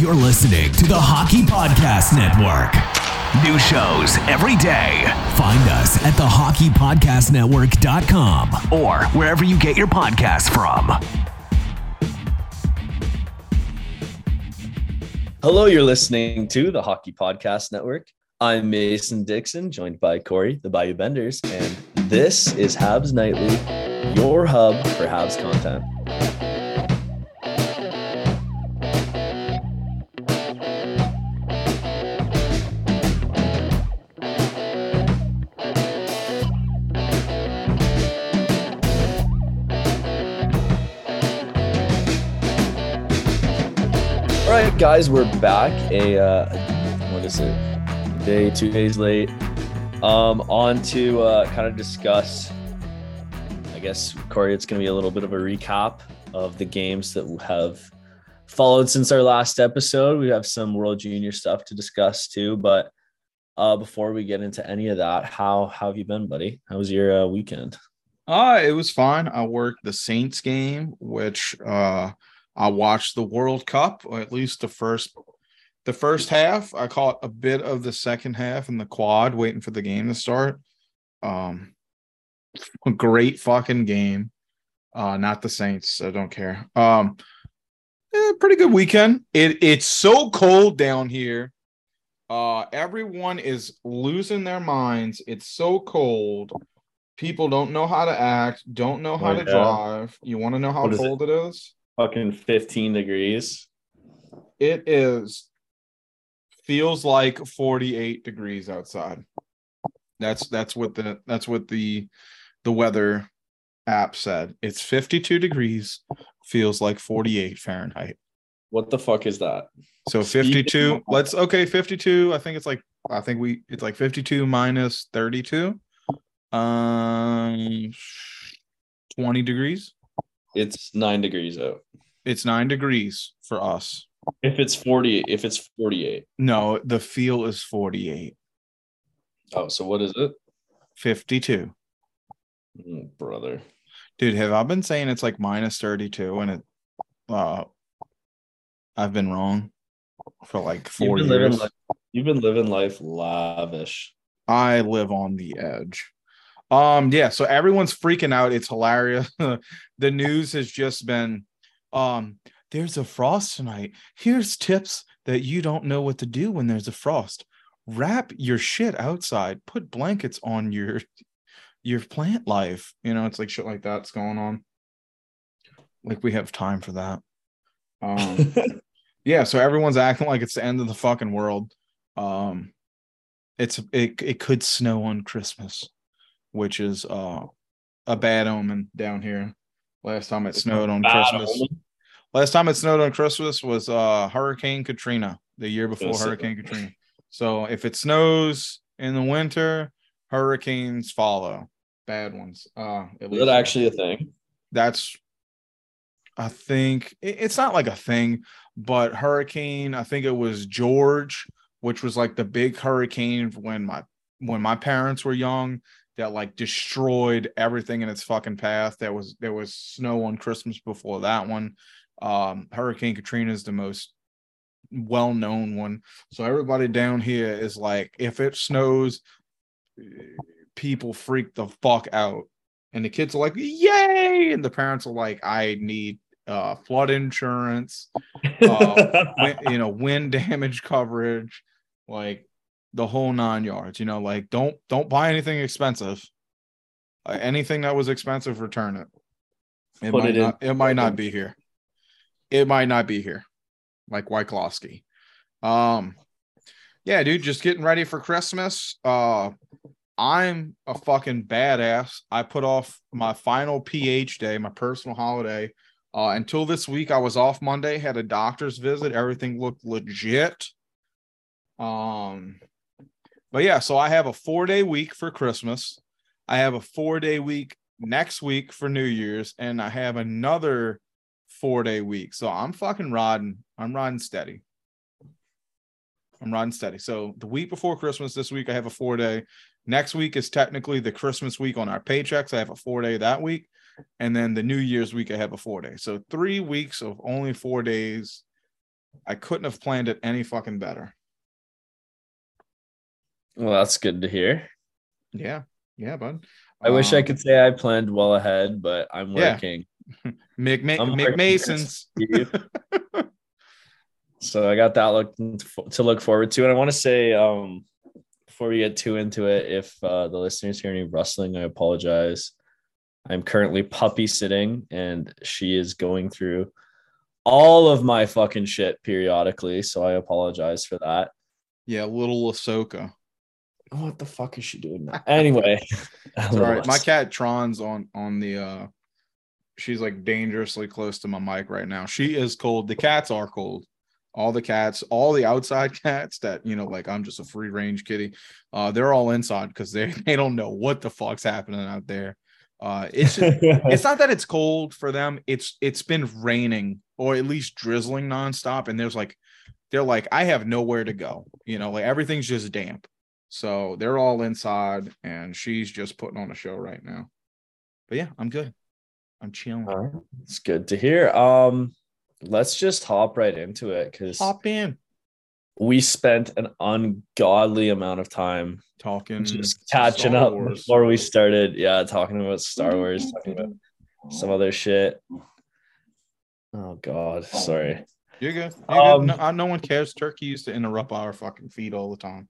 You're listening to the Hockey Podcast Network. New shows every day. Find us at thehockeypodcastnetwork.com or wherever you get your podcasts from. Hello, you're listening to the Hockey Podcast Network. I'm Mason Dickson, joined by Corey, the Bayou Benders, and this is Habs Nightly, your hub for Habs content. Guys, we're back. A uh, what is it? Day, two days late. Um, on to uh, kind of discuss. I guess Corey, it's going to be a little bit of a recap of the games that have followed since our last episode. We have some World Junior stuff to discuss too, but uh, before we get into any of that, how, how have you been, buddy? How was your uh, weekend? Uh, it was fine. I worked the Saints game, which uh I watched the World Cup, or at least the first the first half. I caught a bit of the second half in the quad, waiting for the game to start. Um a great fucking game. Uh not the Saints, I don't care. Um eh, pretty good weekend. It it's so cold down here. Uh everyone is losing their minds. It's so cold. People don't know how to act, don't know how Oh, to yeah. drive. You want to know how What is it? cold it is? Fucking 15 degrees. It is feels like 48 degrees outside. That's that's what the that's what the the weather app said. It's 52 degrees, feels like 48 Fahrenheit. What the fuck is that? So 52, of- let's okay, 52. I think it's like I think we it's like 52 minus 32. Um 20 degrees. It's nine degrees out. It's 9 degrees for us. If it's 40, if it's 48. No, the feel is 48. Oh, so what is it? 52. Mm, brother. Dude, have I been saying it's like minus 32 and it uh I've been wrong for like You've four years. living you've been living life lavish. I live on the edge. Um, yeah, so everyone's freaking out. It's hilarious. the news has just been um there's a frost tonight. Here's tips that you don't know what to do when there's a frost. Wrap your shit outside. Put blankets on your your plant life. You know, it's like shit like that's going on. Like we have time for that. Um yeah, so everyone's acting like it's the end of the fucking world. Um it's it it could snow on Christmas, which is uh a bad omen down here. Last time it snowed on Christmas. omen. Last time it snowed on Christmas was uh Hurricane Katrina, the year before sir. Hurricane Katrina. So if it snows in the winter, hurricanes follow. Bad ones. Uh at Is least that actually a thing? that's I think it- it's not like a thing, but hurricane, I think it was George, which was like the big hurricane when my when my parents were young that like destroyed everything in its fucking path. There was there was snow on Christmas before that one. Um Hurricane Katrina is the most well-known one. So everybody down here is like if it snows people freak the fuck out and the kids are like yay and the parents are like i need uh flood insurance uh, wind, you know wind damage coverage like the whole nine yards you know like don't don't buy anything expensive uh, anything that was expensive return it it Put might it in- not it might not be here it might not be here like Wyclosky. um yeah dude just getting ready for christmas uh I'm a fucking badass. I put off my final PH day, my personal holiday, Uh, until this week, I was off Monday, had a doctor's visit. Everything looked legit. Um, but yeah, so I have a four day week for Christmas. I have a four day week next week for New Year's, and I have another four day week. So I'm fucking riding. I'm riding steady. I'm riding steady. So the week before Christmas this week, I have a four day. Next week is technically the Christmas week on our paychecks. I have a four day that week. And then the New Year's week, I have a four day. So three weeks of only four days. I couldn't have planned it any fucking better. Well, that's good to hear. Yeah. Yeah, bud. I wish I Um, could say I planned well ahead, but I'm Yeah. working. Mick, Mick, I'm Mick working. Masons. so I got that look to look forward to. And I want to say, um, before we get too into it, if uh, the listeners hear any rustling, I apologize. I'm currently puppy sitting, and she is going through all of my fucking shit periodically. So I apologize for that. Yeah, little Ahsoka. What the fuck is she doing now? Anyway, It's all right. My cat Tron's on on the uh she's like dangerously close to my mic right now. She is cold. The cats are cold. All the cats, all the outside cats that, you know, like I'm just a free range kitty. Uh they're all inside because they they don't know what the fuck's happening out there. Uh it's just, it's not that it's cold for them. It's it's been raining or at least drizzling nonstop. And there's like they're like, I have nowhere to go. You know, like everything's just damp. So they're all inside, and she's just putting on a show right now. But yeah, I'm good. I'm chilling. All right. It's good to hear. Um, let's just hop right into it because Hop in, we spent an ungodly amount of time talking, just catching up before we started. Yeah, talking about Star Wars, talking about some other shit. Oh God, sorry. You're good. You're Um, good. No, no one cares. Turkey used to interrupt our fucking feed all the time.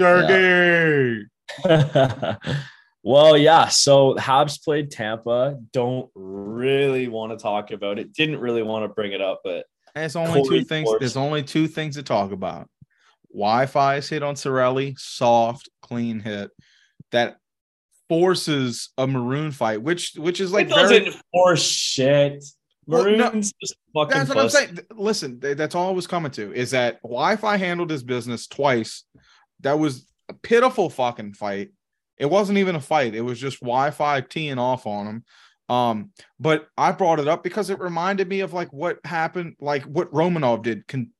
Turkey. well, yeah. So Habs played Tampa. Don't really want to talk about it. Didn't really want to bring it up, but There's only Corey two things. Force. There's only two things to talk about. Wi-Fi's hit on Cirelli, soft, clean hit that forces a maroon fight, which which is like it doesn't very, force shit. Well, no, Maroons just fucking. That's what I'm saying. Listen, that's all I was coming to is that Wi-Fi handled his business twice. That was a pitiful fucking fight. It wasn't even a fight. It was just Wi-Fi teeing off on him. Um, but I brought it up because it reminded me of like what happened, like what Romanov did con-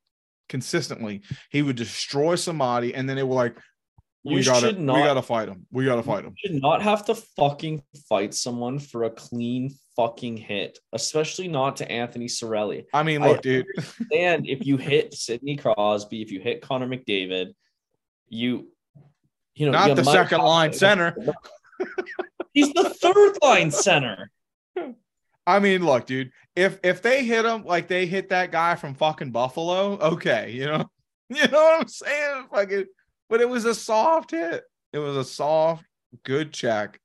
consistently. He would destroy somebody, and then they were like, "We You gotta, should we gotta fight him. We gotta fight him." You should not have to fucking fight someone for a clean fucking hit, especially not to Anthony Cirelli. I mean, I- dude. And if you hit Sidney Crosby, if you hit Connor McDavid, you, you know, Not you the second line center. He's the third line center. I mean, look, dude. If if they hit him like they hit that guy from fucking Buffalo, okay, you know, you know what I'm saying? Fucking, but it was a soft hit. It was a soft, good check.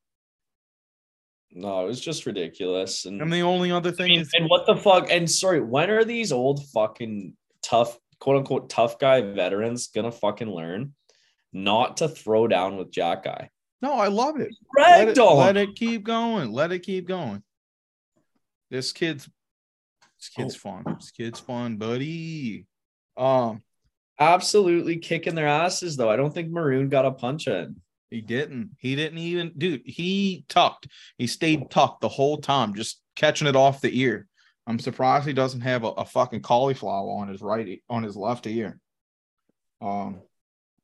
No, it was just ridiculous. And And the only other I thing mean, is, and what the fuck? And sorry, when are these old fucking tough, quote unquote, tough guy veterans gonna fucking learn not to throw down with Xhekaj? no, I love it. Let it, let it keep going. Let it keep going. This kid's, this kid's Oh. fun. This kid's fun, buddy. Um, Absolutely kicking their asses, though. I don't think Maroon got a punch in. He didn't. He didn't even, dude. He tucked. He stayed tucked the whole time, just catching it off the ear. I'm surprised he doesn't have a, a fucking cauliflower on his right on his left ear. Um,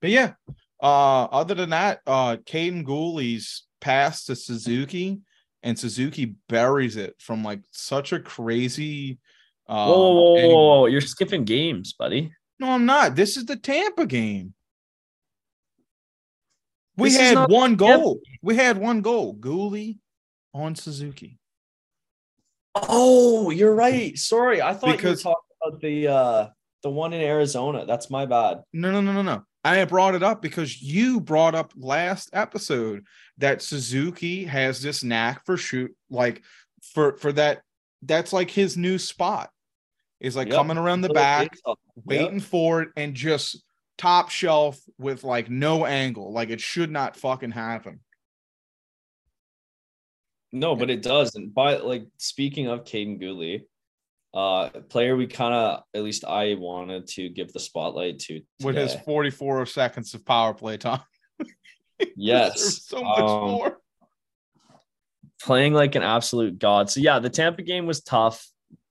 but yeah. Uh, other than that, uh, Kaiden Guhle's pass to Suzuki, and Suzuki buries it from like such a crazy. Uh, whoa, whoa, whoa, whoa, whoa! You're skipping games, buddy. No, I'm not. This is the Tampa game. We This had not one the Tampa goal. We had one goal. Guhle on Suzuki. Oh, you're right. Sorry, I thought Because- you were talking about the uh the one in Arizona. That's my bad. No, no, no, no, no. I brought it up because you brought up last episode that Suzuki has this knack for shoot, like for for that. That's like his new spot. Is like Yep. coming around the back, off. waiting for it, and just top shelf with like no angle. Like it should not fucking happen. No, but it does. And by like speaking of Kaiden Guhle, Uh, player we kind of, at least I wanted to give the spotlight to. with his 44 seconds of power play time. Yes. So much Um, more. playing like an absolute god. So yeah, the Tampa game was tough.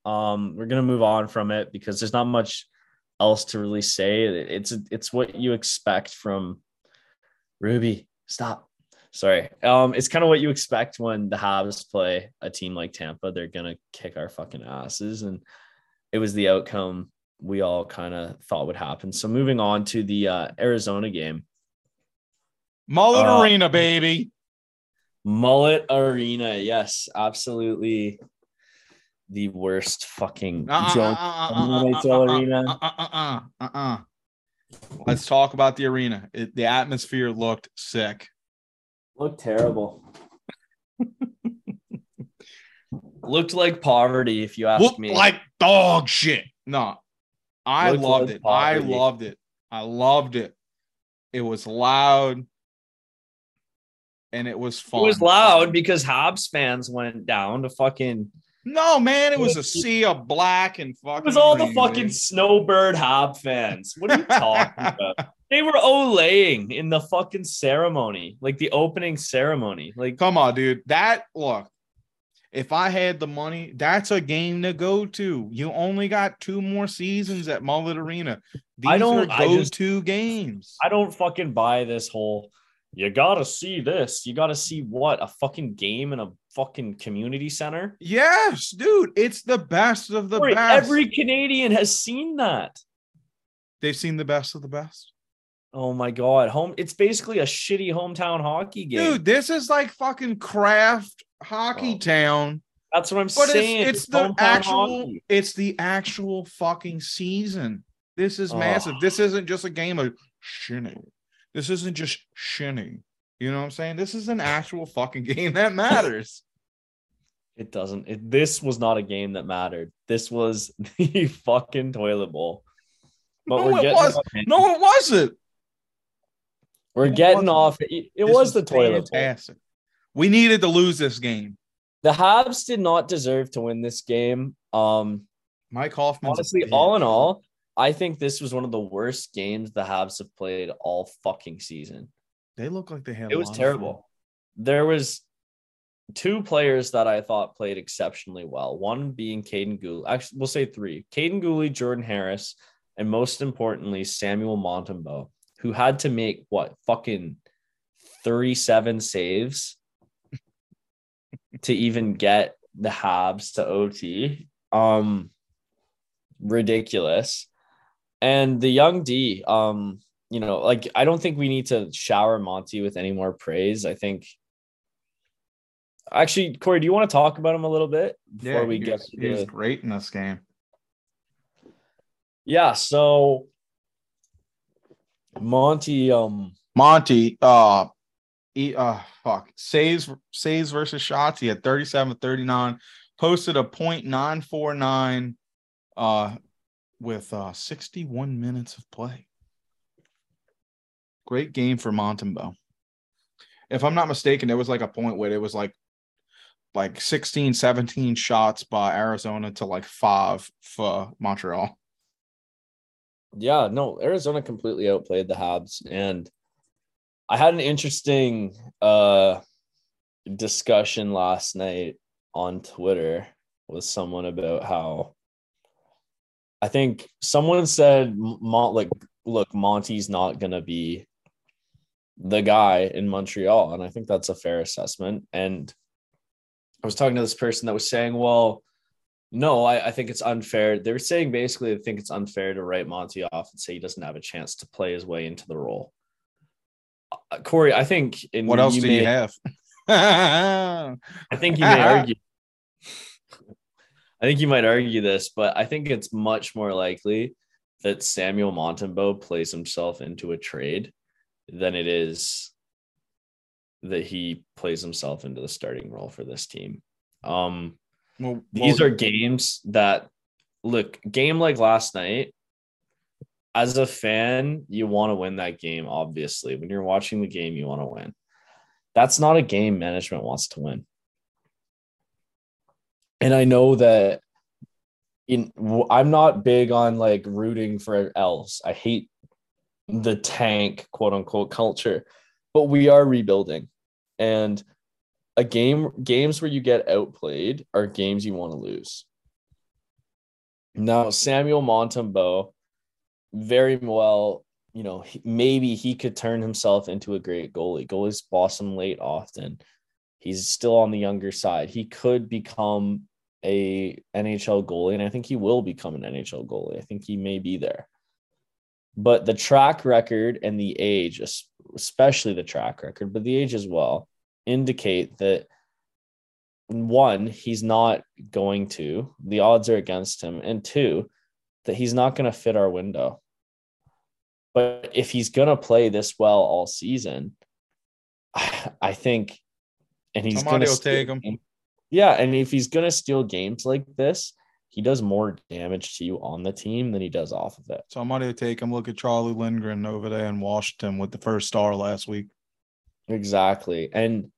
Um, we're gonna move on from it because there's not much else to really say. It's it's what you expect from Ruby. Stop. Sorry. Um, it's kind of what you expect when the Habs play a team like Tampa. They're gonna kick our fucking asses, and it was the outcome we all kind of thought would happen. So moving on to the uh, Arizona game. Mullet uh, Arena, baby. Mullet Arena. Yes, absolutely the worst fucking Uh-uh, joke. uh-uh, uh-uh, uh-uh, arena. uh-uh, uh-uh, uh-uh. Let's talk about the arena. It, the atmosphere looked sick. Looked terrible. Looked like poverty, if you ask Looked me. like dog shit. No, I Looked loved like it. I loved it. I loved it. It was loud, and it was fun. it was loud because Habs fans went down to fucking. No, man, it was a sea of black and fucking. It was all the fucking dude. snowbird Hab fans. What are you talking about? They were olaying in the fucking ceremony, like the opening ceremony. Like Come on, dude. That look. If I had the money, that's a game to go to. You only got two more seasons at Mullet Arena. These I don't- are go-to games. I don't fucking buy this whole. You gotta see this. You gotta see what a fucking game in a fucking community center. yes, dude. It's the best of the best. Every Canadian has seen that. They've seen the best of the best. Oh my god, home! It's basically a shitty hometown hockey game. Dude, this is like fucking craft hockey Oh. town. That's what I'm But saying. it's, it's the actual hockey. it's the actual fucking season. This is Oh. massive. This isn't just a game of shinny. This isn't just shinny. You know what I'm saying? This is an actual fucking game that matters. It doesn't. It, this was not a game that mattered. This was the fucking toilet bowl. But No, we're it getting was- no, it wasn't. We're it getting off it. It was the toilet bowl. We needed to lose this game. The Habs did not deserve to win this game. Um, Mike Hoffman. honestly, all in all, I think this was one of the worst games the Habs have played all fucking season. they look like they had. It a was terrible. There was two players that I thought played exceptionally well. One being Kaiden Guhle. Actually, we'll say three: Kaiden Guhle, Jordan Harris, and most importantly, Samuel Montembeault, who had to make what fucking thirty-seven saves to even get the Habs to OT. Um, ridiculous. And the young D, um, you know, like I don't think we need to shower Monty with any more praise. I think actually, Corey, do you want to talk about him a little bit before we he get was, to he was the great in this game. yeah? So Monty, um, Monty, uh, he, uh, fuck, saves, saves versus shots. He had 37, 39, posted a point nine four nine, uh, with uh 61 minutes of play. Great game for Montembeau. If I'm not mistaken, there was like a point where it was like like 16, 17 shots by Arizona to like five for Montreal. Yeah, no, Arizona completely outplayed the Habs, and I had an interesting uh discussion last night on Twitter with someone about how I think someone said Mon- like look Monty's not going to be the guy in Montreal and I think that's a fair assessment and I was talking to this person that was saying well no I, I think it's unfair They're saying basically they think it's unfair to write Monty off and say he doesn't have a chance to play his way into the role uh, Corey I think and What else do may- you have? I think you may argue. I think you might argue this, but I think it's much more likely that Samuel Montembeault plays himself into a trade than it is that he plays himself into the starting role for this team. Um, Well, these well, are games that look game like last night. As a fan, you want to win that game. Obviously, when you're watching the game, you want to win. That's not a game management wants to win. And I know that, in, I'm not big on like rooting for else. I hate the tank quote unquote culture, but we are rebuilding. And a game games where you get outplayed are games you want to lose. Now, Samuel Montembeault, very well, you know, maybe he could turn himself into a great goalie. Goalies boss him late often. He's still on the younger side. He could become a NHL goalie, and I think he will become an NHL goalie. I think he may be there. But the track record and the age, especially the track record, but the age as well, indicate that one, he's not going to, the odds are against him, and two, that he's not going to fit our window. But if he's going to play this well all season, I think, and he's going to take him. Yeah, and if he's going to steal games like this, he does more damage to you on the team than he does off of it. Somebody will take him. Look at Charlie Lindgren over there in Washington with the first star last week. Exactly. And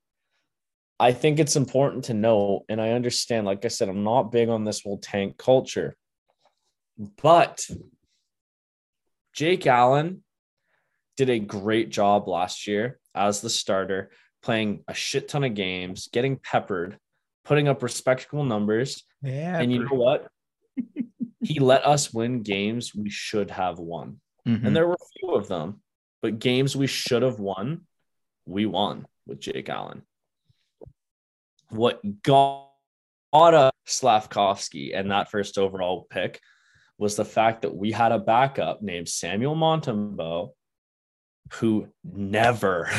I think it's important to know, and I understand, like I said, I'm not big on this whole tank culture, but Jake Allen did a great job last year as the starter, playing a shit ton of games, getting peppered, putting up respectable numbers. Yeah. And you know what? he let us win games we should have won. Mm-hmm. And there were a few of them, but games we should have won, we won with Jake Allen. What got Slafkovsky and that first overall pick was the fact that we had a backup named Samuel Montembeault who never,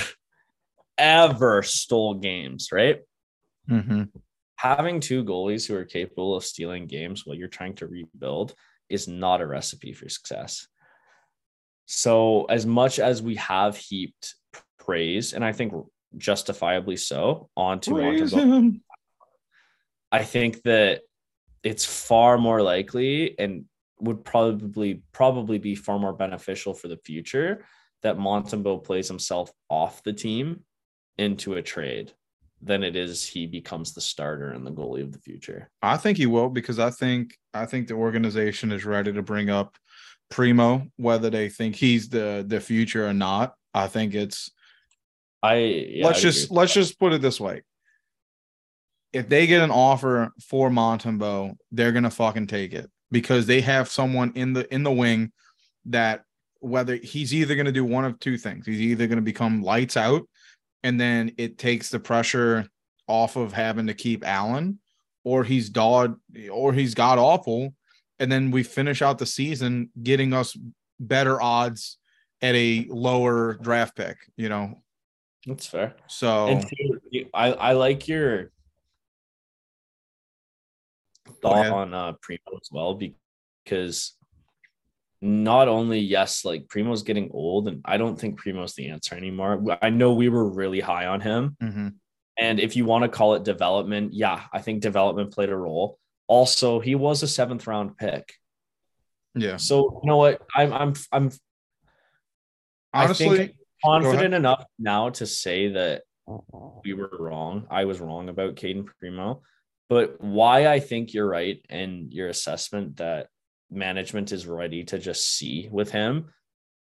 ever stole games, right? Mm-hmm. Having two goalies who are capable of stealing games while you're trying to rebuild is not a recipe for success. So, as much as we have heaped praise, and I think justifiably so, onto Montembeault, I think that it's far more likely and would probably probably be far more beneficial for the future that Montembeault plays himself off the team into a trade than it is he becomes the starter and the goalie of the future. I think he will because I think I think the organization is ready to bring up Primeau, whether they think he's the the future or not. I think it's I yeah, let's just let's just put it this way. If they get an offer for Montembeault, they're gonna fucking take it because they have someone in the in the wing that whether he's either gonna do one of two things. He's either gonna become lights out, and then it takes the pressure off of having to keep Allen, or he's dawed or he's got awful, and then we finish out the season getting us better odds at a lower draft pick, you know, that's fair. So and I I like your thought on uh Primeau as well because not only yes, like Primeau's getting old, and I don't think Primeau's the answer anymore. I know we were really high on him. Mm-hmm. And if you want to call it development, yeah, I think development played a role. Also, he was a seventh round pick. Yeah. So you know what? I'm I'm I'm honestly I think confident enough now to say that we were wrong. I was wrong about Cayden Primeau, But why I think you're right and your assessment that management is ready to just see with him,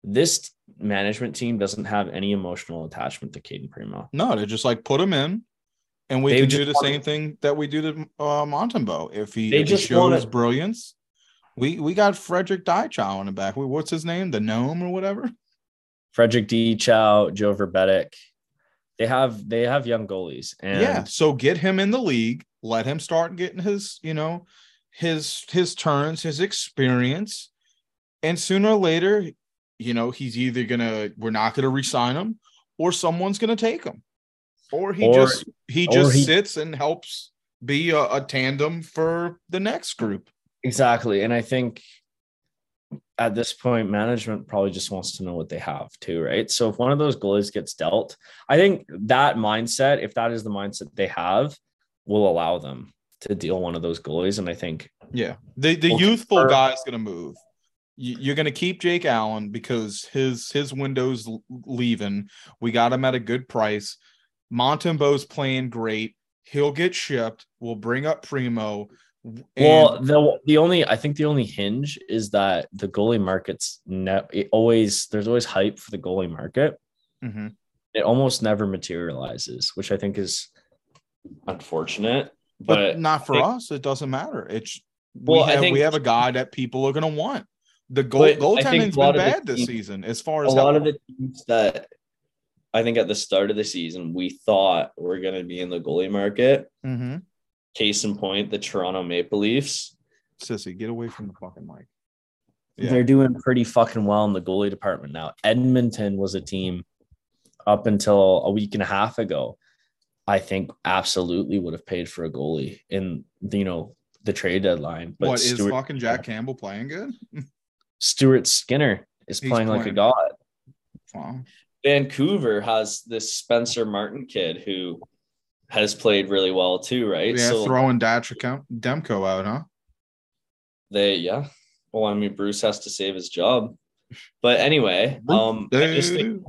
this management team doesn't have any emotional attachment to Cayden Primeau. No, they just like put him in and we they can do the same thing that we do to uh, Montembeault. If he, if he shows wanna, brilliance, we we got Frederik Dichow in the back. What's his name? The gnome or whatever. Frederik Dichow, Joe Vrbetic. They have they have young goalies. And yeah, so get him in the league, let him start getting his, you know, his his turns, his experience. And sooner or later, you know, he's either gonna we're not gonna resign him or someone's gonna take him. Or he or, just he just he, sits and helps be a, a tandem for the next group. Exactly. And I think at this point, management probably just wants to know what they have too, right? So if one of those goalies gets dealt, I think that mindset, if that is the mindset they have, will allow them to deal one of those goalies. And I think, yeah, the the youthful guy is going to move. You're going to keep Jake Allen because his his window's leaving. We got him at a good price. Montembeault's playing great. He'll get shipped. We'll bring up Primeau. well, the the only I think the only hinge is that the goalie market's ne- it always there's always hype for the goalie market. mm-hmm. It almost never materializes, which I think is unfortunate. but, But, not for think- us. It doesn't matter. It's Well, I we have, think- we have a guy that people are going to want. The goal But I think goaltending's a lot been bad this teams- season as far as a lot of the teams that I think at the start of the season we thought were going to be in the goalie market. Mhm. Case in point, the Toronto Maple Leafs. Sissy, get away from the fucking mic. Yeah. They're doing pretty fucking well in the goalie department now. Edmonton was a team up until a week and a half ago. I think absolutely would have paid for a goalie in the, you know the trade deadline. But what is Stuart, fucking Jack Campbell playing good? Stuart Skinner is He's playing like a god. Wow. Vancouver has this Spencer Martin kid who has played really well too, right? Yeah, so throwing account Demko out, huh? they yeah. Well, I mean Bruce has to save his job. But anyway, um I just think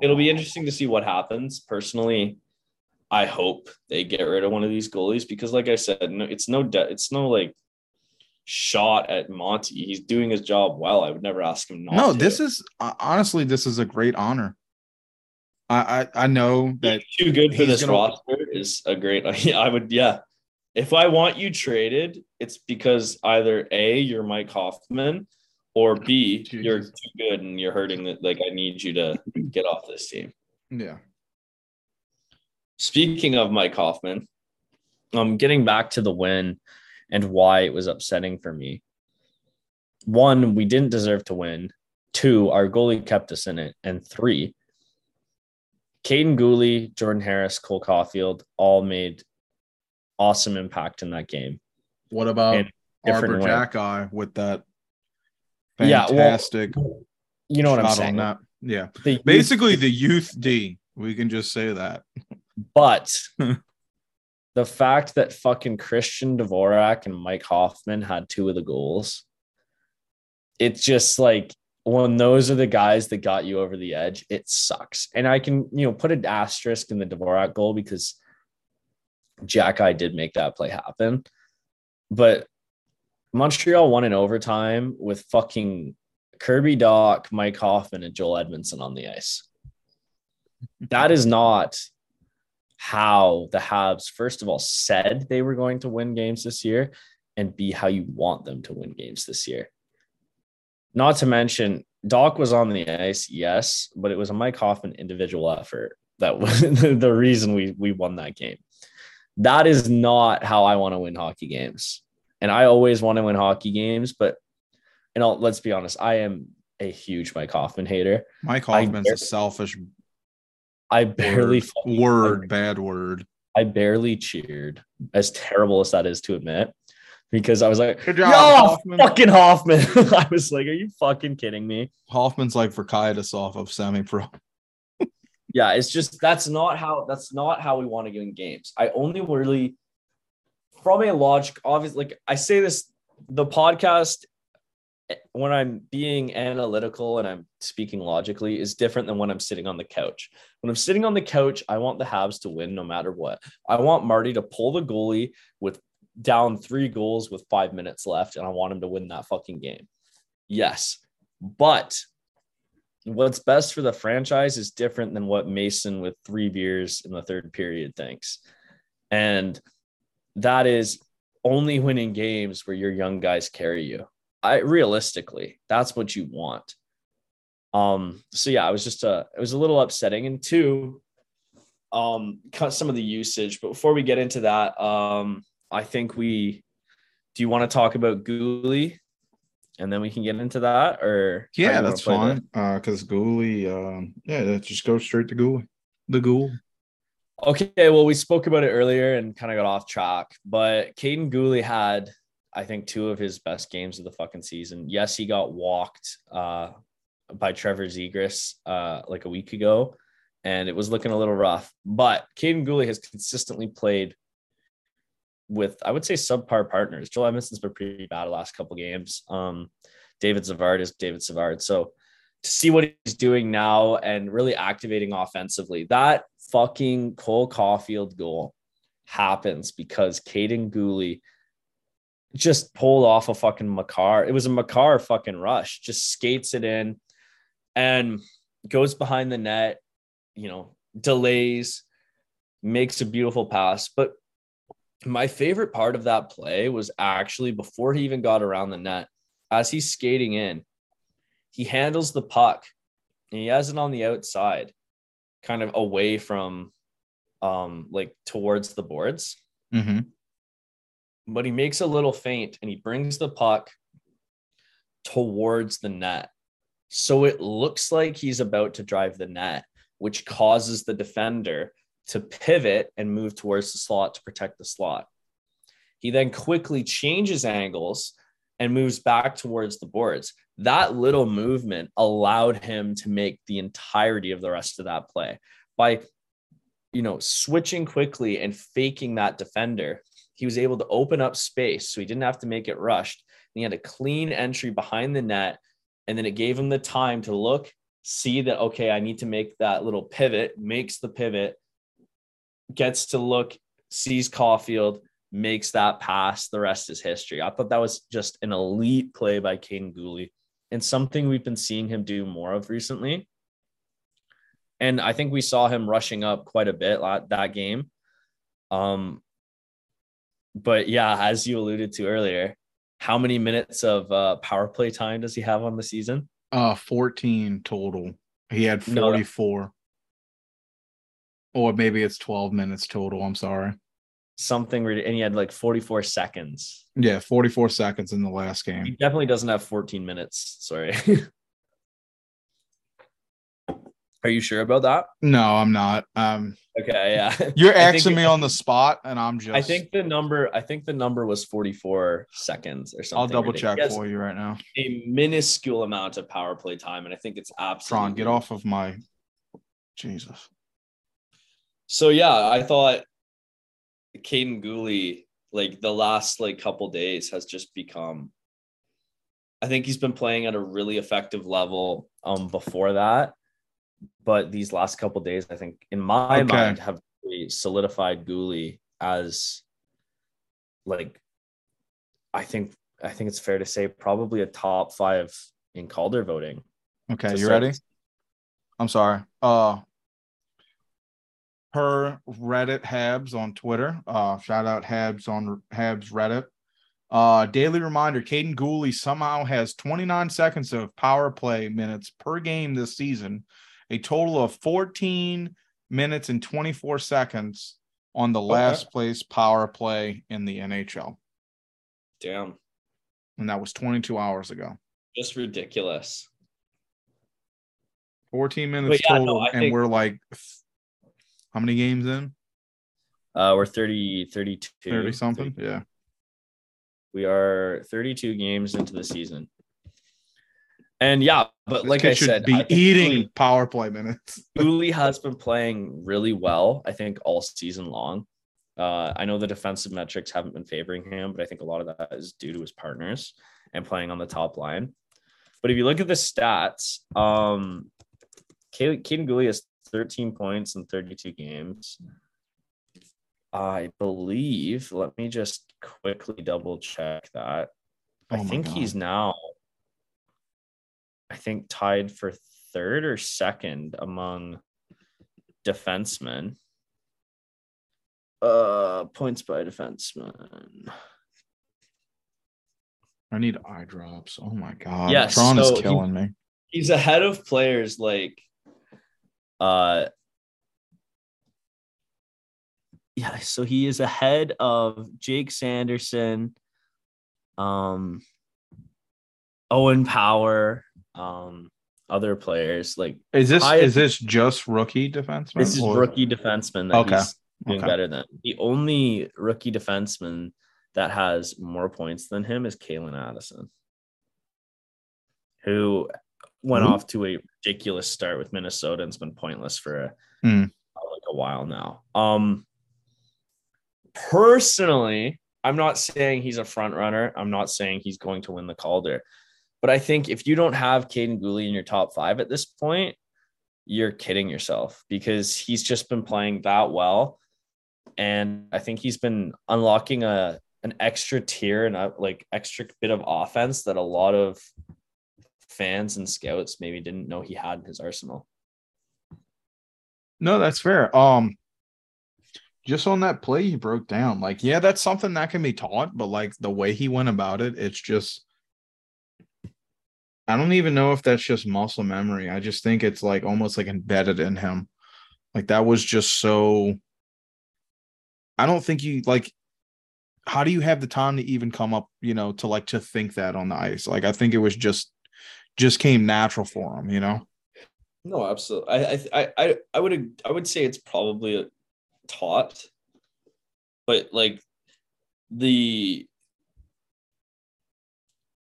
it'll be interesting to see what happens. Personally, I hope they get rid of one of these goalies because, like I said, no, it's no de- it's no like shot at Monty. He's doing his job well. I would never ask him not. no, to. this is uh, honestly, this is a great honor. I I, I know that too good for this gonna- roster is a great. Yeah, I would. Yeah, if I want you traded, it's because either a you're Mike Hoffman, or b you're too good and you're hurting. It. Like I need you to get off this team. yeah. Speaking of Mike Hoffman, um, getting back to the win and why it was upsetting for me. One, we didn't deserve to win. Two, our goalie kept us in it. And three, Kaiden Guhle, Jordan Harris, Cole Caulfield all made awesome impact in that game. What about Arber. Jack Eye with that Yeah, well, fantastic You know what I'm saying? that? Yeah. The youth- Basically the youth D. We can just say that. But the fact that fucking Christian Dvorak and Mike Hoffman had two of the goals, it's just like when those are the guys that got you over the edge, it sucks. And I can, you know, put an asterisk in the Dvorak goal because Xhekaj did make that play happen. But Montreal won in overtime with fucking Kirby Dach, Mike Hoffman, and Joel Edmundson on the ice. That is not how the Habs, first of all, said they were going to win games this year, and B, how you want them to win games this year. Not to mention, Dach was on the ice, yes, but it was a Mike Hoffman individual effort that was the reason we we won that game. That is not how I want to win hockey games. And I always want to win hockey games, but and I'll, let's be honest, I am a huge Mike Hoffman hater. Mike Hoffman's dare- a selfish I barely word, word bad word. I barely cheered, as terrible as that is to admit, because I was like, Good "Yo, Hoffman." fucking Hoffman." I was like, "Are you fucking kidding me?" Hoffman's like Verkaitis off of semi pro. Yeah, it's just that's not how that's not how we want to get in games. I only really, from a logic, obviously, like I say this, the podcast eh, when I'm being analytical and I'm speaking logically is different than when I'm sitting on the couch. When I'm sitting on the couch, I want the Habs to win no matter what. I want Marty to pull the goalie with down three goals with five minutes left, and I want him to win that fucking game. Yes, but what's best for the franchise is different than what Mason with three beers in the third period thinks. And that is only winning games where your young guys carry you. I realistically, that's what you want. Um, so yeah, it was just a it was a little upsetting. And two, um, cut some of the usage. But before we get into that, um, I think we do you want to talk about Guhle? And then we can get into that, or how do you Yeah, that's fine. Uh, because Guhle, um, yeah, let's just go straight to Guhle. The Ghoul. Okay, well, we spoke about it earlier and kind of got off track, but Kaiden Guhle had, I think, two of his best games of the fucking season. Yes, he got walked uh, by Trevor Zegras uh, like a week ago, and it was looking a little rough. But Kaiden Guhle has consistently played with, I would say, subpar partners. Joel Edmundson's been pretty bad the last couple games. Um, David Savard is David Savard. So to see what he's doing now and really activating offensively, that fucking Cole Caulfield goal happens because Kaiden Guhle just pulled off a fucking Makar. It was a Makar fucking rush. Just skates it in and goes behind the net, you know, delays, makes a beautiful pass. But my favorite part of that play was actually before he even got around the net, as he's skating in, he handles the puck and he has it on the outside, kind of away from um like towards the boards. Mm-hmm. But he makes a little feint and he brings the puck towards the net. So it looks like he's about to drive the net, which causes the defender to pivot and move towards the slot to protect the slot. He then quickly changes angles and moves back towards the boards. That little movement allowed him to make the entirety of the rest of that play by you know switching quickly and faking that defender. He was able to open up space so he didn't have to make it rushed. And he had a clean entry behind the net and then it gave him the time to look, see that okay, I need to make that little pivot, makes the pivot, gets to look, sees Caulfield, makes that pass. The rest is history. I thought that was just an elite play by Kaiden Guhle and something we've been seeing him do more of recently. And I think we saw him rushing up quite a bit that game. Um, but yeah, as you alluded to earlier, how many minutes of uh, power play time does he have on the season? Uh, 14 total. He had 44. No, or maybe it's 12 minutes total. I'm sorry. Something, and he had like 44 seconds. Yeah, 44 seconds in the last game. He definitely doesn't have 14 minutes. Sorry. Are you sure about that? No, I'm not. Um, okay, yeah. You're asking me on the spot, and I'm just. I think the number. I think the number was 44 seconds or something. I'll double check for you right now. A minuscule amount of power play time, and I think it's absolutely. Tron, get off of my. Jesus. So yeah, I thought Kaiden Guhle, like the last like couple days, has just become. I think he's been playing at a really effective level. Um, before that, but these last couple days, I think, in my okay. mind, have really solidified Guhle as like I think I think it's fair to say probably a top five in Calder voting. Okay, you ready? I'm sorry. Uh per Reddit Habs on Twitter. Uh shout out Habs on Habs Reddit. Uh daily reminder, Kaiden Guhle somehow has 29 seconds of power play minutes per game this season a total of 14 minutes and 24 seconds on the okay. last place power play in the NHL. Damn. And that was 22 hours ago. Just ridiculous. 14 minutes yeah, total. No, and think... we're like, how many games in? Uh, we're 30, 32. 30 something. 30. Yeah. We are 32 games into the season. And yeah, but like I said, be eating power play minutes. Guhle has been playing really well, I think, all season long. Uh, I know the defensive metrics haven't been favoring him, but I think a lot of that is due to his partners and playing on the top line. But if you look at the stats, um, Kaiden Guhle has 13 points in 32 games. I believe, let me just quickly double check that. Oh I think God. he's now I think tied for third or second among defensemen. Uh, points by defenseman. I need eye drops. Oh my god. Yes, Tron so is killing he, me. He's ahead of players like uh yeah, so he is ahead of Jake Sanderson, um Owen Power, um, other players. Like, is this is this just rookie defenseman? This is or? rookie defenseman that okay. he's doing okay. better than. The only rookie defenseman that has more points than him is Calen Addison, who went mm-hmm. off to a ridiculous start with Minnesota and's been pointless for a, mm. like a while now. Um, personally, I'm not saying he's a front runner. I'm not saying he's going to win the Calder. But I think if you don't have Kaiden Guhle in your top five at this point, you're kidding yourself because he's just been playing that well. And I think he's been unlocking a an extra tier and a like extra bit of offense that a lot of fans and scouts maybe didn't know he had in his arsenal. No, that's fair. Um, just on that play he broke down, like, yeah, that's something that can be taught, but like the way he went about it, it's just I don't even know if that's just muscle memory. I just think it's like almost like embedded in him. Like that was just so I don't think you like how do you have the time to even come up, you know, to like to think that on the ice? Like I think it was just just came natural for him, you know. No, absolutely. I I I I would I would say it's probably taught, but like the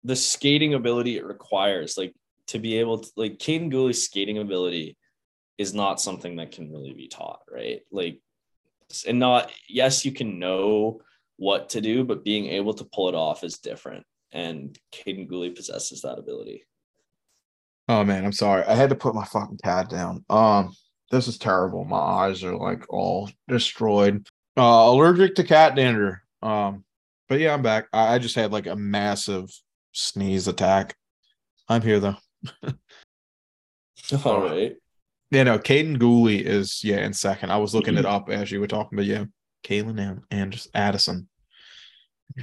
the skating ability it requires, like to be able to like Kaiden Guhle's skating ability is not something that can really be taught, right? Like and not yes, you can know what to do, but being able to pull it off is different. And Kaiden Guhle possesses that ability. Oh man, I'm sorry. I had to put my fucking pad down. Um, this is terrible. My eyes are like all destroyed. Uh, allergic to cat dander. Um, but yeah, I'm back. I, I just had like a massive sneeze attack. I'm here though. all right. Yeah, no, Kaiden Guhle is yeah in second. I was looking it up as you were talking, but yeah, Calen and Anders Addison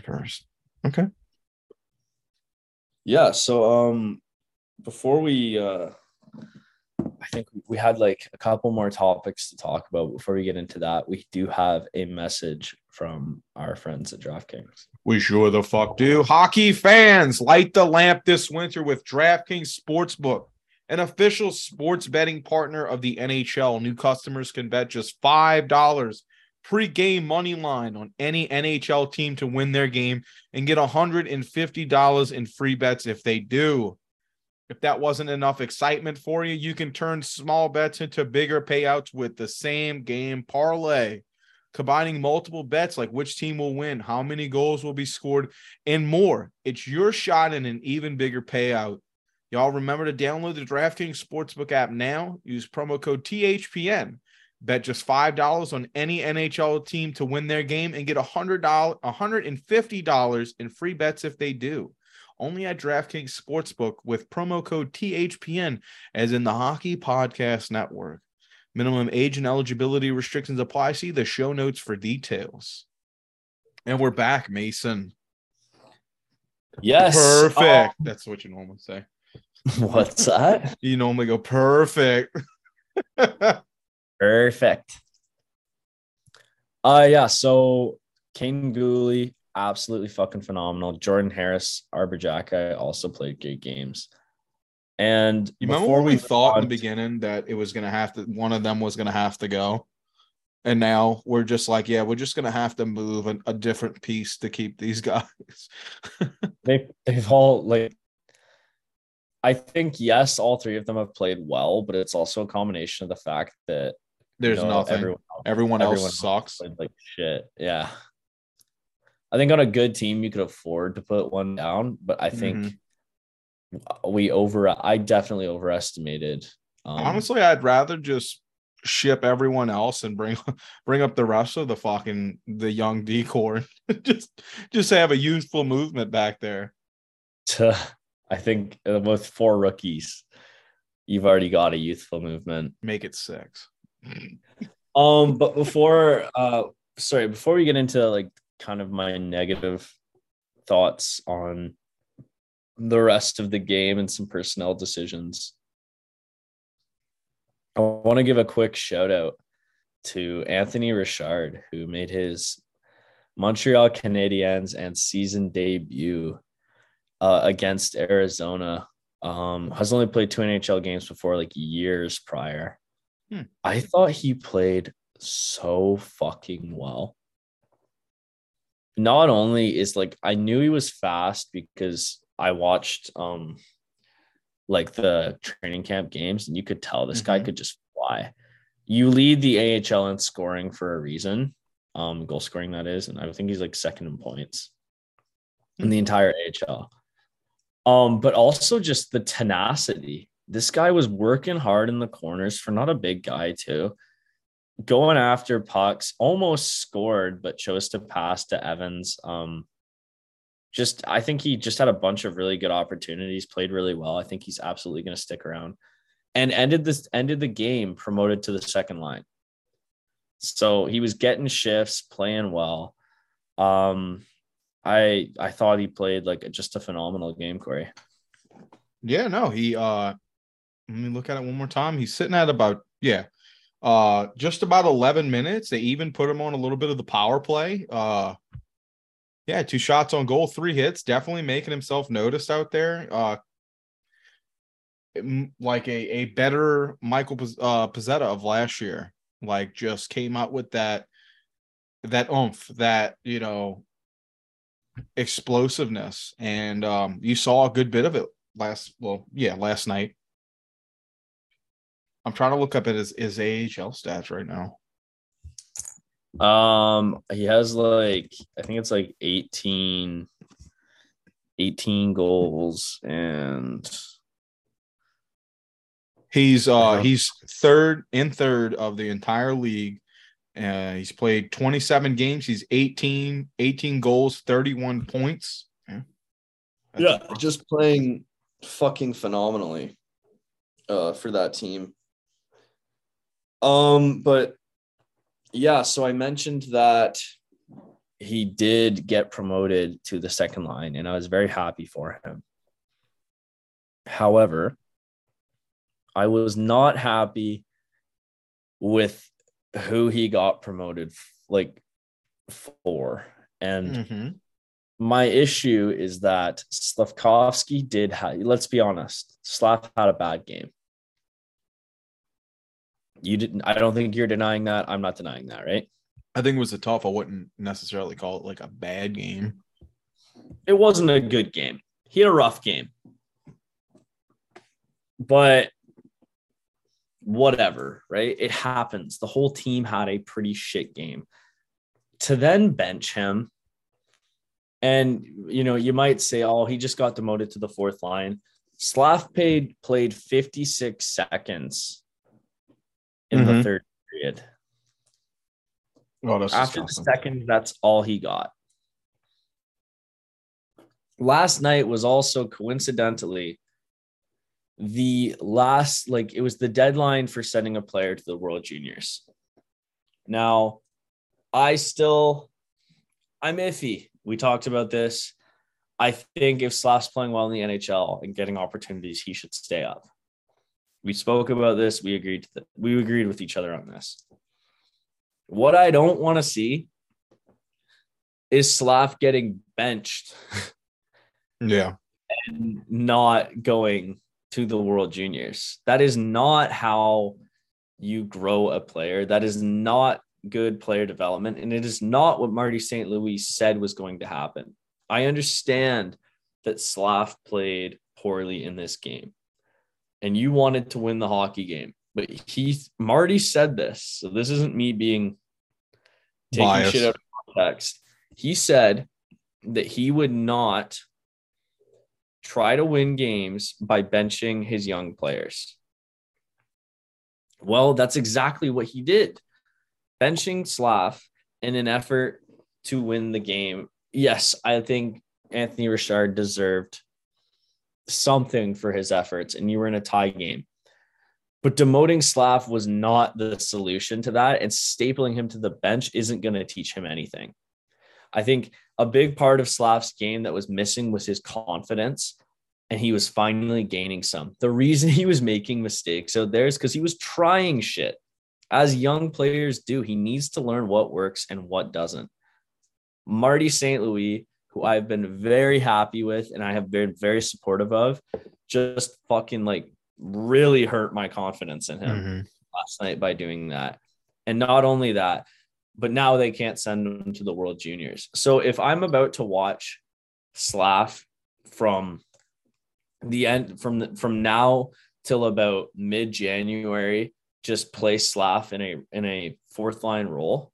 first. Okay. Yeah. So um before we uh I think we had like a couple more topics to talk about before we get into that. We do have a message from our friends at DraftKings. We sure the fuck do. Hockey fans, light the lamp this winter with DraftKings Sportsbook, an official sports betting partner of the NHL. New customers can bet just $5 pre-game money line on any NHL team to win their game and get $150 in free bets if they do. If that wasn't enough excitement for you, you can turn small bets into bigger payouts with the same game parlay. Combining multiple bets like which team will win, how many goals will be scored, and more. It's your shot in an even bigger payout. Y'all remember to download the DraftKings Sportsbook app now. Use promo code THPN. Bet just $5 on any NHL team to win their game and get $100, $150 in free bets if they do only at DraftKings Sportsbook with promo code THPN, as in the Hockey Podcast Network. Minimum age and eligibility restrictions apply. See the show notes for details. And we're back, Mason. Yes. Perfect. Oh. That's what you normally say. What's that? you normally go perfect. perfect. Uh yeah, so Kaiden Guhle absolutely fucking phenomenal. Jordan Harris, Arber Xhekaj also played great games. And you remember when we, thought in the beginning that it was gonna have to one of them was gonna have to go. And now we're just like, yeah, we're just gonna have to move a, a different piece to keep these guys. they they've all like I think yes, all three of them have played well, but it's also a combination of the fact that there's you know, nothing. Everyone else, everyone else everyone sucks. like shit. Yeah. I think on a good team you could afford to put one down, but I think mm-hmm. we over. I definitely overestimated. Um, Honestly, I'd rather just ship everyone else and bring bring up the rest of the fucking the young decor. just just have a youthful movement back there. To, I think uh, with four rookies, you've already got a youthful movement. Make it six. um, but before uh sorry, before we get into like kind of my negative thoughts on the rest of the game and some personnel decisions. I want to give a quick shout out to Anthony Richard, who made his Montreal Canadiens and season debut uh, against Arizona. Um, has only played two NHL games before, like years prior. Hmm. I thought he played so fucking well not only is like I knew he was fast because I watched um like the training camp games and you could tell this mm-hmm. guy could just fly. You lead the AHL in scoring for a reason, um, goal scoring that is, and I think he's like second in points mm-hmm. in the mm-hmm. entire AHL. Um, but also just the tenacity. This guy was working hard in the corners for not a big guy too. Going after pucks, almost scored, but chose to pass to Evans. Um, just I think he just had a bunch of really good opportunities, played really well. I think he's absolutely going to stick around, and ended this ended the game promoted to the second line. So he was getting shifts, playing well. Um, I I thought he played like just a phenomenal game, Corey. Yeah, no, he uh let me look at it one more time. He's sitting at about yeah, uh just about 11 minutes. They even put him on a little bit of the power play. Uh yeah, two shots on goal, three hits, definitely making himself noticed out there. Uh like a a better Michael uh Pezzetta of last year. Like just came out with that that oomph, that you know, explosiveness, and um, you saw a good bit of it last. Well, yeah, last night. I'm trying to look up at his his AHL stats right now. Um, he has like I think it's like 18, 18 goals and he's uh he's third in third of the entire league uh, he's played 27 games. He's 18, 18 goals, 31 points. Yeah, yeah just playing fucking phenomenally uh, for that team. Um, but yeah, so I mentioned that he did get promoted to the second line, and I was very happy for him. However, I was not happy with who he got promoted like for. And mm-hmm. my issue is that Slafkovsky did have, let's be honest, Slav had a bad game. You didn't, I don't think you're denying that. I'm not denying that, right? I think it was a tough. I wouldn't necessarily call it like a bad game. It wasn't a good game. He had a rough game. But whatever, right? It happens. The whole team had a pretty shit game. To then bench him, and you know, you might say, oh, he just got demoted to the fourth line. Slav paid played 56 seconds in mm-hmm. the third period. Oh, that's After the second, that's all he got. Last night was also coincidentally the last like it was the deadline for sending a player to the World Juniors. Now, I still I'm iffy. We talked about this. I think if Slav's playing well in the NHL and getting opportunities, he should stay up. We spoke about this. We agreed to the, we agreed with each other on this. What I don't want to see is Slav getting benched. yeah. And not going to the World Juniors. That is not how you grow a player. That is not good player development. And it is not what Marty St. Louis said was going to happen. I understand that Slav played poorly in this game and you wanted to win the hockey game. But he, Marty said this. So this isn't me being taking Bias. shit out of context. He said that he would not try to win games by benching his young players. Well, that's exactly what he did. Benching Slav in an effort to win the game. Yes, I think Anthony Richard deserved something for his efforts, and you were in a tie game. But demoting Slav was not the solution to that, and stapling him to the bench isn't going to teach him anything. I think a big part of Slav's game that was missing was his confidence. And he was finally gaining some. The reason he was making mistakes out there is because he was trying shit. As young players do, he needs to learn what works and what doesn't. Marty St. Louis, who I've been very happy with and I have been very supportive of, just fucking like really hurt my confidence in him mm-hmm. last night by doing that. And not only that, but now they can't send him to the World Juniors. So if I'm about to watch Slav from the end from the, from now till about mid January, just play Slav in a in a fourth line role,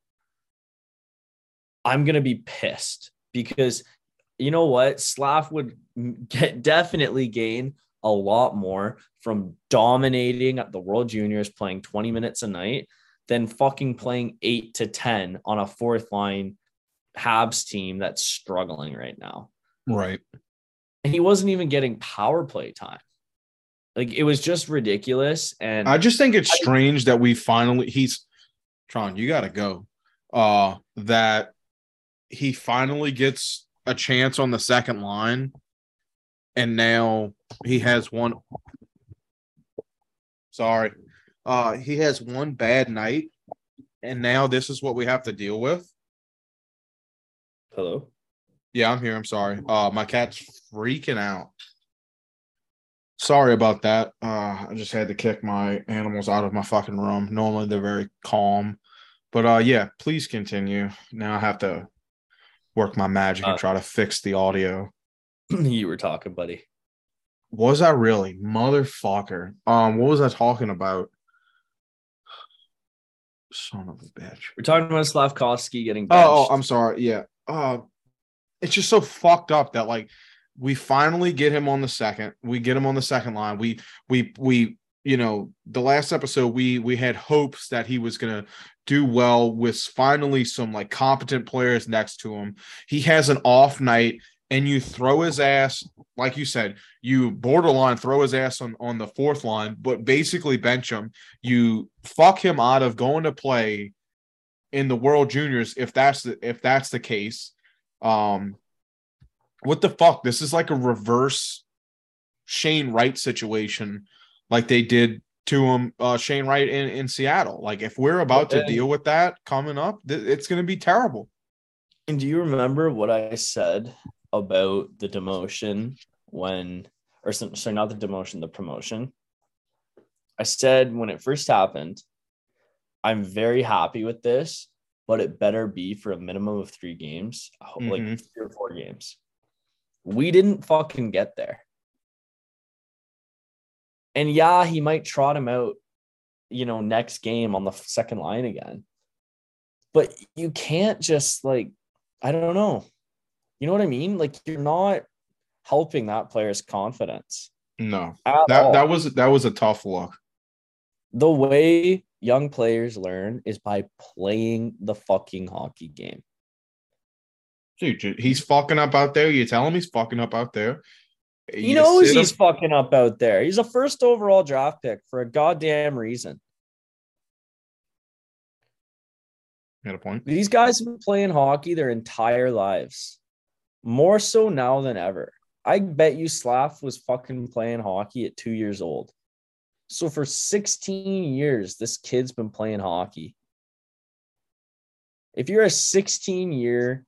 I'm gonna be pissed because you know what Slav would get definitely gain a lot more from dominating at the World Juniors, playing 20 minutes a night than fucking playing eight to 10 on a fourth line Habs team that's struggling right now. Right. And he wasn't even getting power play time. Like it was just ridiculous. And I just think it's strange that we finally he's Tron, you gotta go. Uh that he finally gets a chance on the second line and now he has one sorry. Uh he has one bad night and now this is what we have to deal with. hello. Yeah, I'm here. I'm sorry. Uh my cat's freaking out. Sorry about that. Uh I just had to kick my animals out of my fucking room. Normally they're very calm. But uh yeah, please continue. Now I have to work my magic and Uh, try to fix the audio. you were talking, buddy. Was I really? Motherfucker. Um, what was I talking about? Son of a bitch. We're talking about Slafkovsky getting Oh, benched. oh, I'm sorry. Yeah. Uh it's just so fucked up that like we finally get him on the second. We get him on the second line. We we we you know, the last episode we we had hopes that he was going to do well with finally some like competent players next to him. He has an off night and you throw his ass like you said, you borderline throw his ass on on the fourth line, but basically bench him. You fuck him out of going to play in the World Juniors if that's the if that's the case. Um what the fuck? This is like a reverse Shane Wright situation like they did to him uh Shane Wright in, in Seattle. Like if we're about to deal with that coming up, th- it's going to be terrible. And do you remember what I said about the demotion when, or some- sorry, not the demotion, the promotion? I said when it first happened, I'm very happy with this, but it better be for a minimum of three games, I hope, like three or four games. We didn't fucking get there. And yeah, he might trot him out, you know, next game on the second line again. But you can't just like, I don't know. You know what I mean? Like you're not helping that player's confidence. No. That all. that was that was a tough look. the way young players learn is by playing the fucking hockey game. Dude, he's fucking up out there. You tell him he's fucking up out there. He You knows sit him- he's fucking up out there. He's a first overall draft pick for a goddamn reason. Got a point. These guys have been playing hockey their entire lives, more so now than ever. I bet you Slav was fucking playing hockey at two years old. So for 16 years, this kid's been playing hockey. If you're a 16 year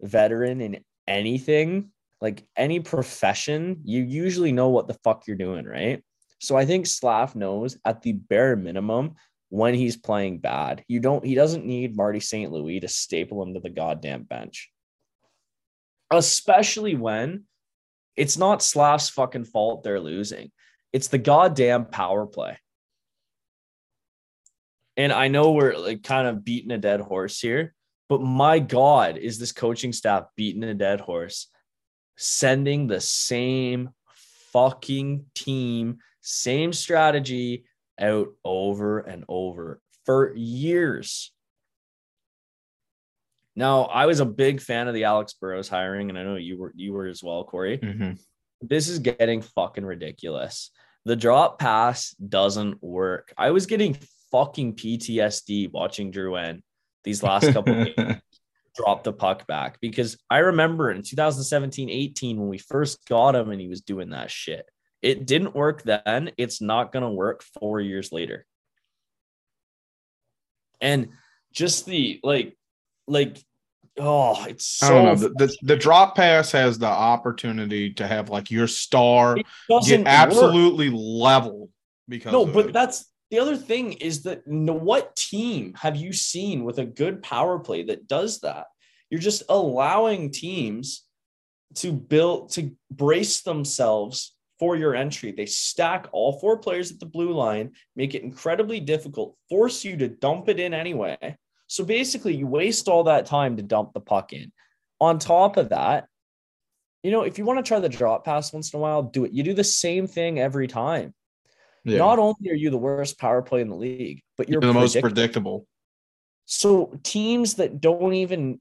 veteran in anything, like any profession, you usually know what the fuck you're doing, right? So I think Slav knows at the bare minimum when he's playing bad. You don't he doesn't need Marty St. Louis to staple him to the goddamn bench. Especially when it's not Slav's fucking fault they're losing. It's the goddamn power play. And I know we're like kind of beating a dead horse here, but my God, is this coaching staff beating a dead horse? Sending the same fucking team, same strategy out over and over for years. Now, I was a big fan of the Alex Burrows hiring, and I know you were you were as well, Corey. Mhm. This is getting fucking ridiculous. The drop pass doesn't work. I was getting fucking PTSD watching Drouin these last couple of games drop the puck back because I remember in 2017 18 when we first got him and he was doing that shit. It didn't work then. It's not going to work four years later. And just the like, like, oh, it's so I don't know. The, the the drop pass has the opportunity to have like your star get work. absolutely level because No, but it. that's the other thing is that what team have you seen with a good power play that does that? You're just allowing teams to build to brace themselves for your entry. They stack all four players at the blue line, make it incredibly difficult, force you to dump it in anyway. So basically, you waste all that time to dump the puck in. On top of that, you know, if you want to try the drop pass once in a while, do it. You do the same thing every time. Yeah. Not only are you the worst power play in the league, but you're, You're the most predictable. predictable. So teams that don't even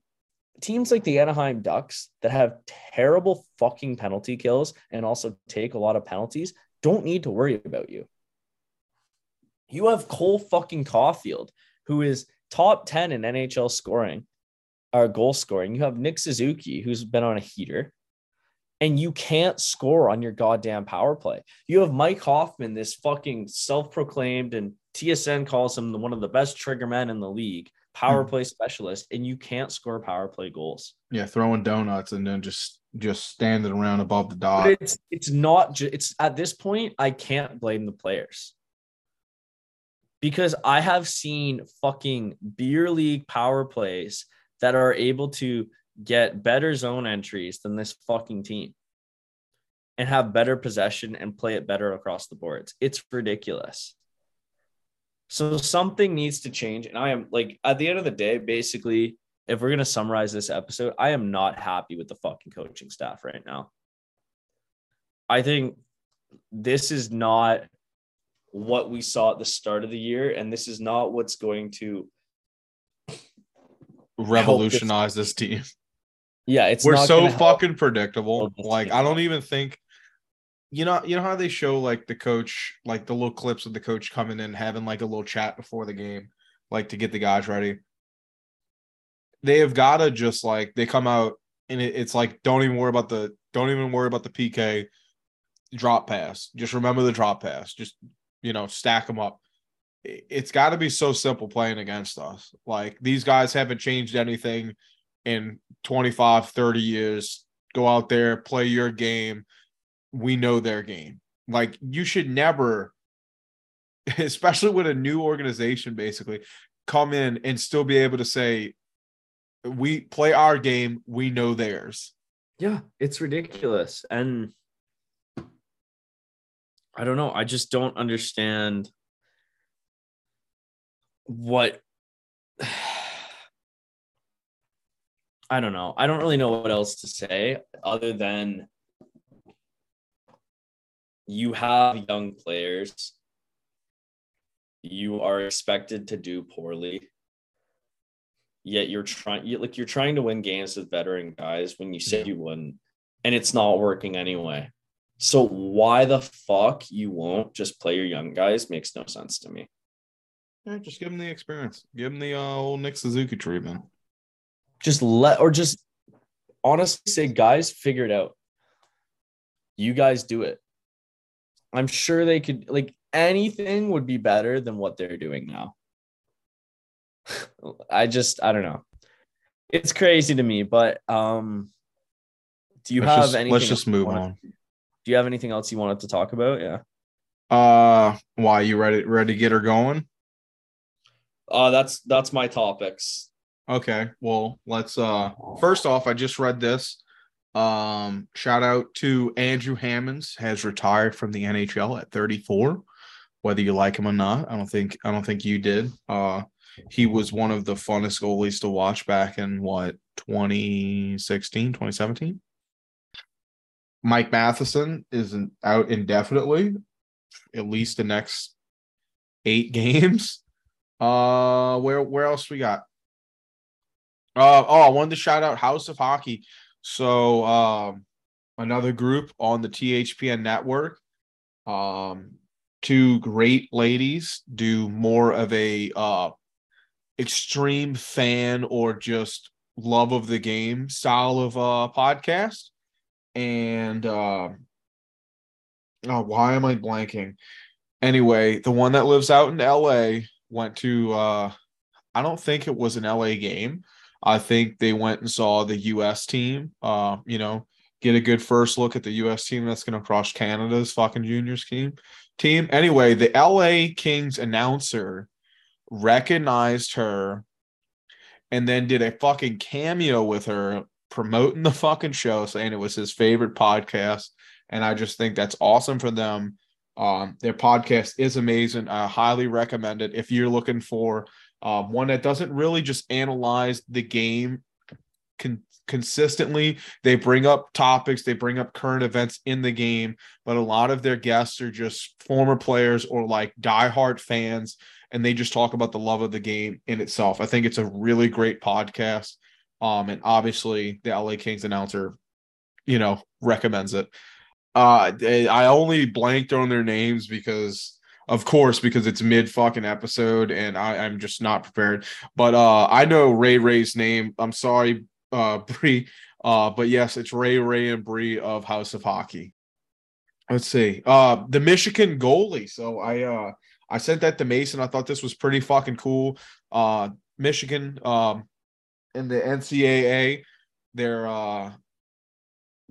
teams like the Anaheim Ducks that have terrible fucking penalty kills and also take a lot of penalties don't need to worry about you. You have Cole fucking Caulfield, who is top 10 in NHL scoring or goal scoring. You have Nick Suzuki, who's been on a heater, and you can't score on your goddamn power play. You have Mike Hoffman, this fucking self-proclaimed and TSN calls him the, one of the best trigger men in the league, power Hmm. play specialist, and you can't score power play goals. Yeah, throwing donuts and then just just standing around above the dot. But it's it's not just it's at this point I can't blame the players. Because I have seen fucking beer league power plays that are able to get better zone entries than this fucking team and have better possession and play it better across the boards. It's ridiculous. So something needs to change. And I am like, at the end of the day, basically, if we're going to summarize this episode, I am not happy with the fucking coaching staff right now. I think this is not what we saw at the start of the year, and this is not what's going to. Revolutionize this team. Yeah, it's We're so help. fucking predictable. Oh, like I don't even think you know you know how they show like the coach like the little clips of the coach coming in having like a little chat before the game like to get the guys ready. They have got to just like they come out and it, it's like don't even worry about the don't even worry about the PK drop pass. Just remember the drop pass. Just you know stack them up. It's got to be so simple playing against us. Like these guys haven't changed anything in 25 30 years go out there play your game we know their game like you should never especially with a new organization basically come in and still be able to say we play our game we know theirs Yeah, it's ridiculous. And I don't know. I just don't understand what I don't know. I don't really know what else to say other than you have young players. You are expected to do poorly. Yet you're trying you like you're trying to win games with veteran guys when you said you wouldn't and it's not working anyway. So why the fuck you won't just play your young guys makes no sense to me. yeah, just give them the experience give them the uh, old nick suzuki treatment Just let or just honestly say, guys, figure it out. You guys do it. I'm sure they could like anything would be better than what they're doing now. I just I don't know. It's crazy to me, but um do you let's have just, anything let's just move wanted- on Do you have anything else you wanted to talk about? Yeah. uh why you ready ready to get her going Uh that's that's my topics. Okay, well, let's uh first off, I just read this. Um shout out to Andrew Hammonds has retired from the NHL at 34. Whether you like him or not, I don't think I don't think you did. Uh he was one of the funnest goalies to watch back in what 2016, 2017. Mike Matheson isn't out indefinitely, at least the next eight games. Uh where where else we got? Uh, oh, I wanted to shout out House of Hockey. So, um, another group on the THPN network. Um, two great ladies do more of a uh, extreme fan or just love of the game style of uh podcast. And uh, oh, why am I blanking? Anyway, the one that lives out in LA went to uh I don't think it was an LA game. I think they went and saw the US team, uh, you know, get a good first look at the US team that's going to crush Canada's fucking juniors team. Team. Anyway, the LA Kings announcer recognized her and then did a fucking cameo with her promoting the fucking show saying it was his favorite podcast and I just think that's awesome for them. Um, their podcast is amazing. I highly recommend it if you're looking for um, one that doesn't really just analyze the game con- consistently. They bring up topics, they bring up current events in the game, but a lot of their guests are just former players or like diehard fans, and they just talk about the love of the game in itself. I think it's a really great podcast. Um, and obviously the LA Kings announcer, you know, recommends it. Uh, I only blanked on their names because of course, because it's mid fucking episode and I, I'm just not prepared. But uh I know Ray Ray's name. I'm sorry, uh Bree. Uh, but yes, it's Ray Ray and Bree of House of Hockey. Let's see. Uh the Michigan goalie. So I uh I sent that to Mason. I thought this was pretty fucking cool. Uh Michigan um in the NCAA, they're uh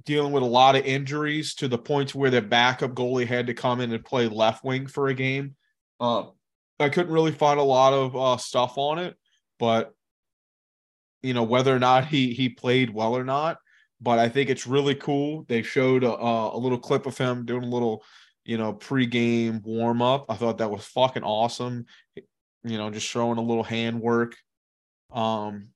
dealing with a lot of injuries to the point where their backup goalie had to come in and play left wing for a game. Uh, I couldn't really find a lot of uh, stuff on it, but you know whether or not he he played well or not. But I think it's really cool. They showed a, a little clip of him doing a little, you know, pregame warm up. I thought that was fucking awesome. You know, just showing a little handwork. Um,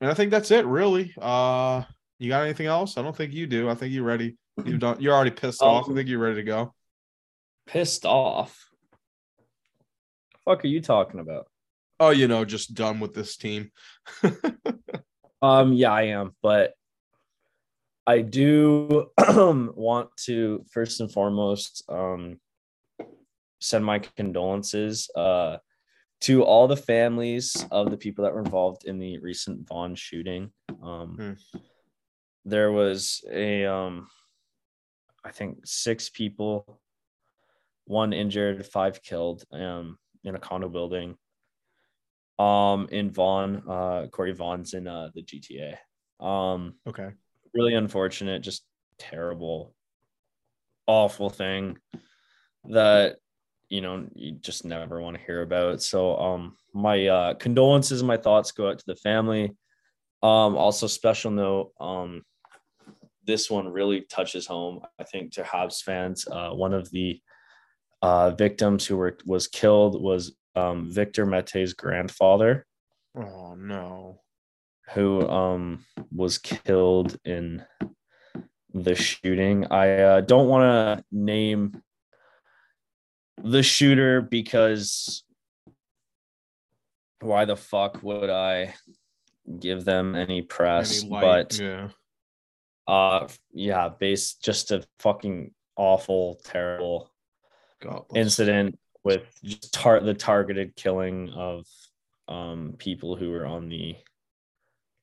and I think that's it, really. Uh, you got anything else? I don't think you do. I think you're ready. You've done. You're already pissed um, off. I think you're ready to go. Pissed off. fuck are you talking about? Oh, you know, just done with this team. um, yeah, I am, but I do want to first and foremost um send my condolences uh to all the families of the people that were involved in the recent Vaughan shooting. Um, hmm there was a um I think six people, one injured, five killed um in a condo building. Um in Vaughan, uh Corey Vaughan's in uh the GTA. Um okay. Really unfortunate, just terrible, awful thing that you know you just never want to hear about. So um my uh condolences and my thoughts go out to the family. Um also special note um this one really touches home. I think to Habs fans, uh, one of the uh, victims who were was killed was um, Victor Mete's grandfather. Oh no! Who um, was killed in the shooting? I uh, don't want to name the shooter because why the fuck would I give them any press? Any light, but yeah uh, yeah, based just a fucking awful, terrible incident with just tar- the targeted killing of um people who were on the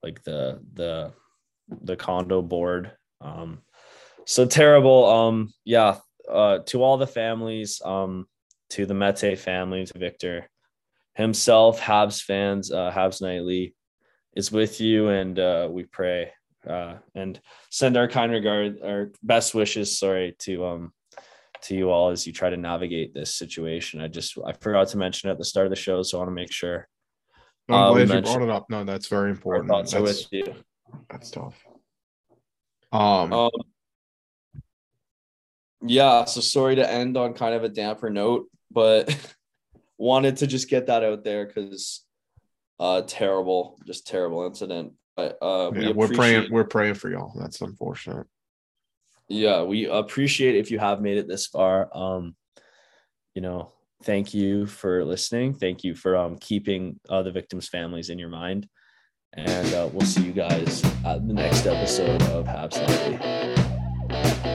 like the the the condo board. Um, so terrible. Um, yeah. Uh, to all the families, um, to the Mete family, to Victor himself, Habs fans, uh, Habs Nightly is with you, and uh, we pray uh, and send our kind regard, our best wishes, sorry, to um to you all as you try to navigate this situation. I just I forgot to mention at the start of the show, so I want to make sure. No, I'm uh, glad you brought it up. No, that's very important. Thoughts that's, with you. That's tough. Um, um, yeah. So sorry to end on kind of a damper note, but wanted to just get that out there because uh terrible, just terrible incident. But uh, yeah, we are praying. We're praying for y'all. That's unfortunate. Yeah, we appreciate if you have made it this far. Um, you know, thank you for listening. Thank you for um keeping uh, the victims' families in your mind, and uh, we'll see you guys at the next episode of Habs Nightly.